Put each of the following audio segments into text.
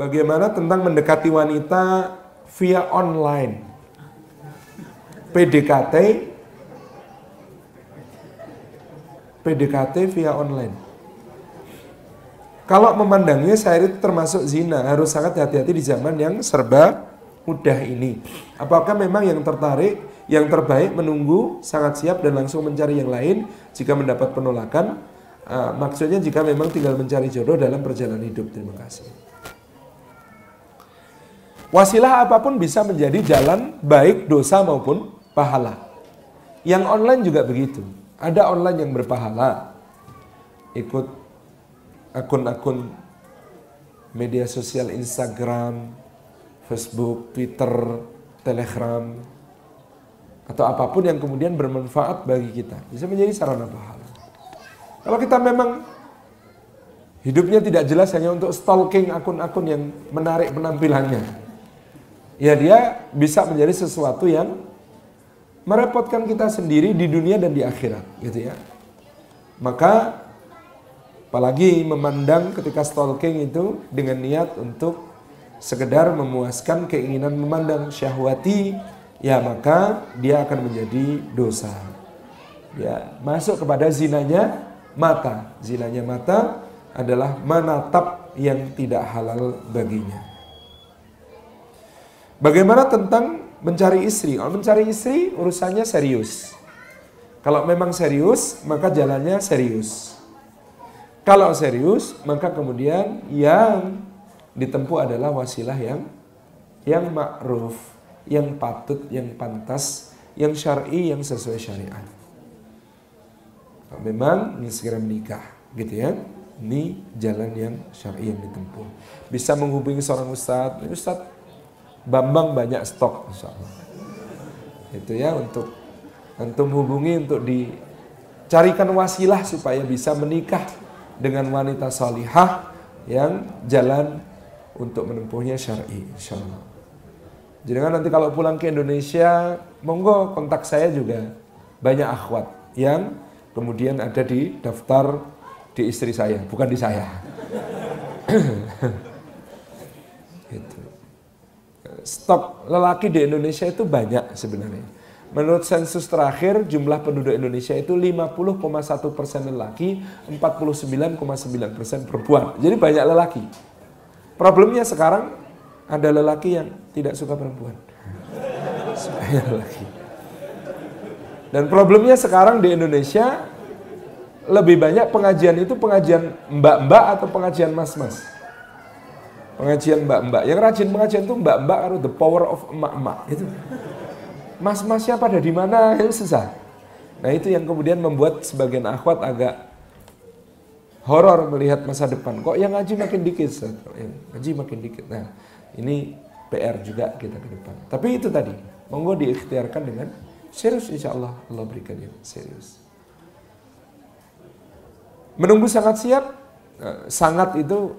Bagaimana tentang mendekati wanita via online? PDKT PDKT via online. Kalau memandangnya saya itu termasuk zina, harus sangat hati-hati di zaman yang serba mudah ini. Apakah memang yang tertarik, yang terbaik menunggu, sangat siap dan langsung mencari yang lain jika mendapat penolakan? Uh, maksudnya jika memang tinggal mencari jodoh dalam perjalanan hidup. Terima kasih. Wasilah apa pun bisa menjadi jalan baik dosa maupun pahala. Yang online juga begitu. Ada online yang berpahala. Ikut akun-akun media sosial Instagram, Facebook, Twitter, Telegram, atau apa pun yang kemudian bermanfaat bagi kita. Bisa menjadi sarana pahala. Kalau kita memang hidupnya tidak jelas hanya untuk stalking akun-akun yang menarik penampilannya, ya dia bisa menjadi sesuatu yang merepotkan kita sendiri di dunia dan di akhirat, gitu ya. Maka apalagi memandang ketika stalking itu dengan niat untuk sekedar memuaskan keinginan memandang syahwati, ya maka dia akan menjadi dosa. Ya, masuk kepada zinanya mata. Zinanya mata adalah menatap yang tidak halal baginya. Bagaimana tentang mencari istri. Kalau mencari istri urusannya serius. Kalau memang serius, maka jalannya serius. Kalau serius, maka kemudian yang ditempuh adalah wasilah yang yang ma'ruf, yang patut, yang pantas, yang syar'i, yang sesuai syariat. Memang ingin segera menikah, gitu ya. Ini jalan yang syar'i yang ditempuh. Bisa menghubungi seorang ustadz, ustadz Bambang banyak stok insya. Itu ya untuk antum hubungi untuk dicarikan wasilah supaya bisa menikah dengan wanita salihah yang jalan untuk menempuhnya syar'i insya Allah. Jadi kan nanti kalau pulang ke Indonesia, monggo kontak saya juga banyak akhwat yang kemudian ada di daftar di istri saya, bukan di saya. gitu stok lelaki di Indonesia itu banyak sebenarnya. Menurut sensus terakhir, jumlah penduduk Indonesia itu 50,1 persen lelaki, 49,9 persen perempuan. Jadi banyak lelaki. Problemnya sekarang ada lelaki yang tidak suka perempuan. Lelaki. Dan problemnya sekarang di Indonesia lebih banyak pengajian itu pengajian mbak-mbak atau pengajian mas-mas pengajian mbak-mbak. Yang rajin pengajian itu mbak-mbak harus the power of emak-emak. Itu. Mas-masnya pada di mana itu susah. Nah itu yang kemudian membuat sebagian akhwat agak horor melihat masa depan. Kok yang ngaji makin dikit, ngaji makin dikit. Nah ini PR juga kita ke depan. Tapi itu tadi, monggo diikhtiarkan dengan serius insya Allah Allah berikan yang serius. Menunggu sangat siap, eh, sangat itu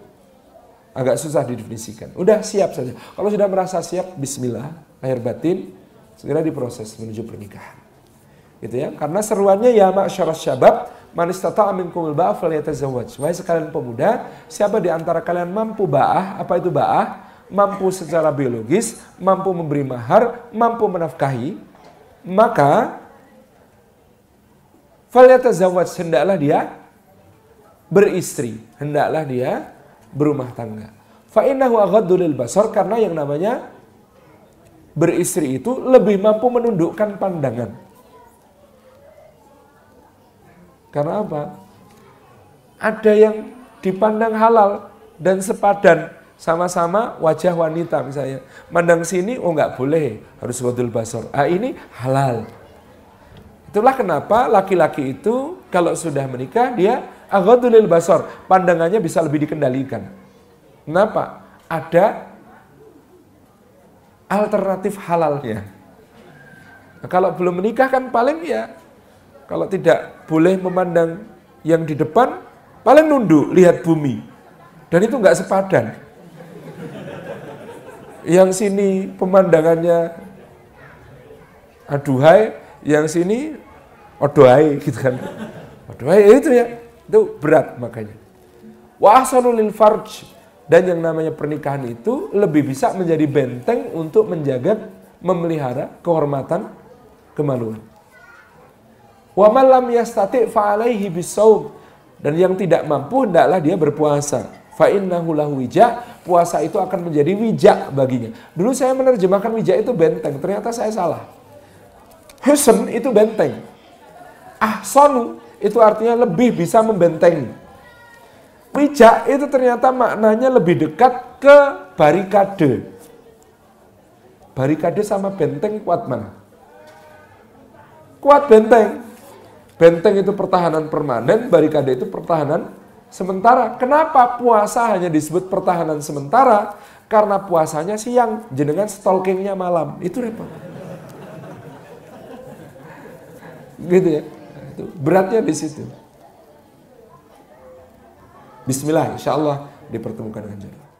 agak susah didefinisikan. Udah siap saja. Kalau sudah merasa siap, bismillah, lahir batin, segera diproses menuju pernikahan. Gitu ya. Karena seruannya ya masyarakat syabab, man istata'a minkumul ba'ah falyatazawwaj. Wahai sekalian pemuda, siapa di antara kalian mampu ba'ah? Apa itu ba'ah? Mampu secara biologis, mampu memberi mahar, mampu menafkahi, maka falyatazawwaj hendaklah dia beristri, hendaklah dia berumah tangga. Fa'innahu aghaddu lil basar karena yang namanya beristri itu lebih mampu menundukkan pandangan. Karena apa? Ada yang dipandang halal dan sepadan sama-sama wajah wanita misalnya. Mandang sini, oh nggak boleh, harus wadul basar. Ah ini halal. Itulah kenapa laki-laki itu kalau sudah menikah dia Aghadulil basar, pandangannya bisa lebih dikendalikan. Kenapa? Ada alternatif halalnya. Nah, kalau belum menikah kan paling ya, kalau tidak boleh memandang yang di depan, paling nunduk, lihat bumi. Dan itu nggak sepadan. Yang sini pemandangannya aduhai, yang sini odohai gitu kan. Odohai itu ya. Itu berat makanya. Wa farj Dan yang namanya pernikahan itu lebih bisa menjadi benteng untuk menjaga, memelihara kehormatan, kemaluan. Wa malam yastati fa'alaihi bisawm. Dan yang tidak mampu hendaklah dia berpuasa. Fa innahu lahu wija, puasa itu akan menjadi wijak baginya. Dulu saya menerjemahkan wijak itu benteng, ternyata saya salah. Husn itu benteng. Ahsanu itu artinya lebih bisa membentengi. Wijak itu ternyata maknanya lebih dekat ke barikade. Barikade sama benteng kuat mana? Kuat benteng. Benteng itu pertahanan permanen, barikade itu pertahanan sementara. Kenapa puasa hanya disebut pertahanan sementara? Karena puasanya siang, jenengan stalkingnya malam. Itu repot. Gitu ya. Itu beratnya di situ. Bismillah, insya Allah dipertemukan dengan jodoh.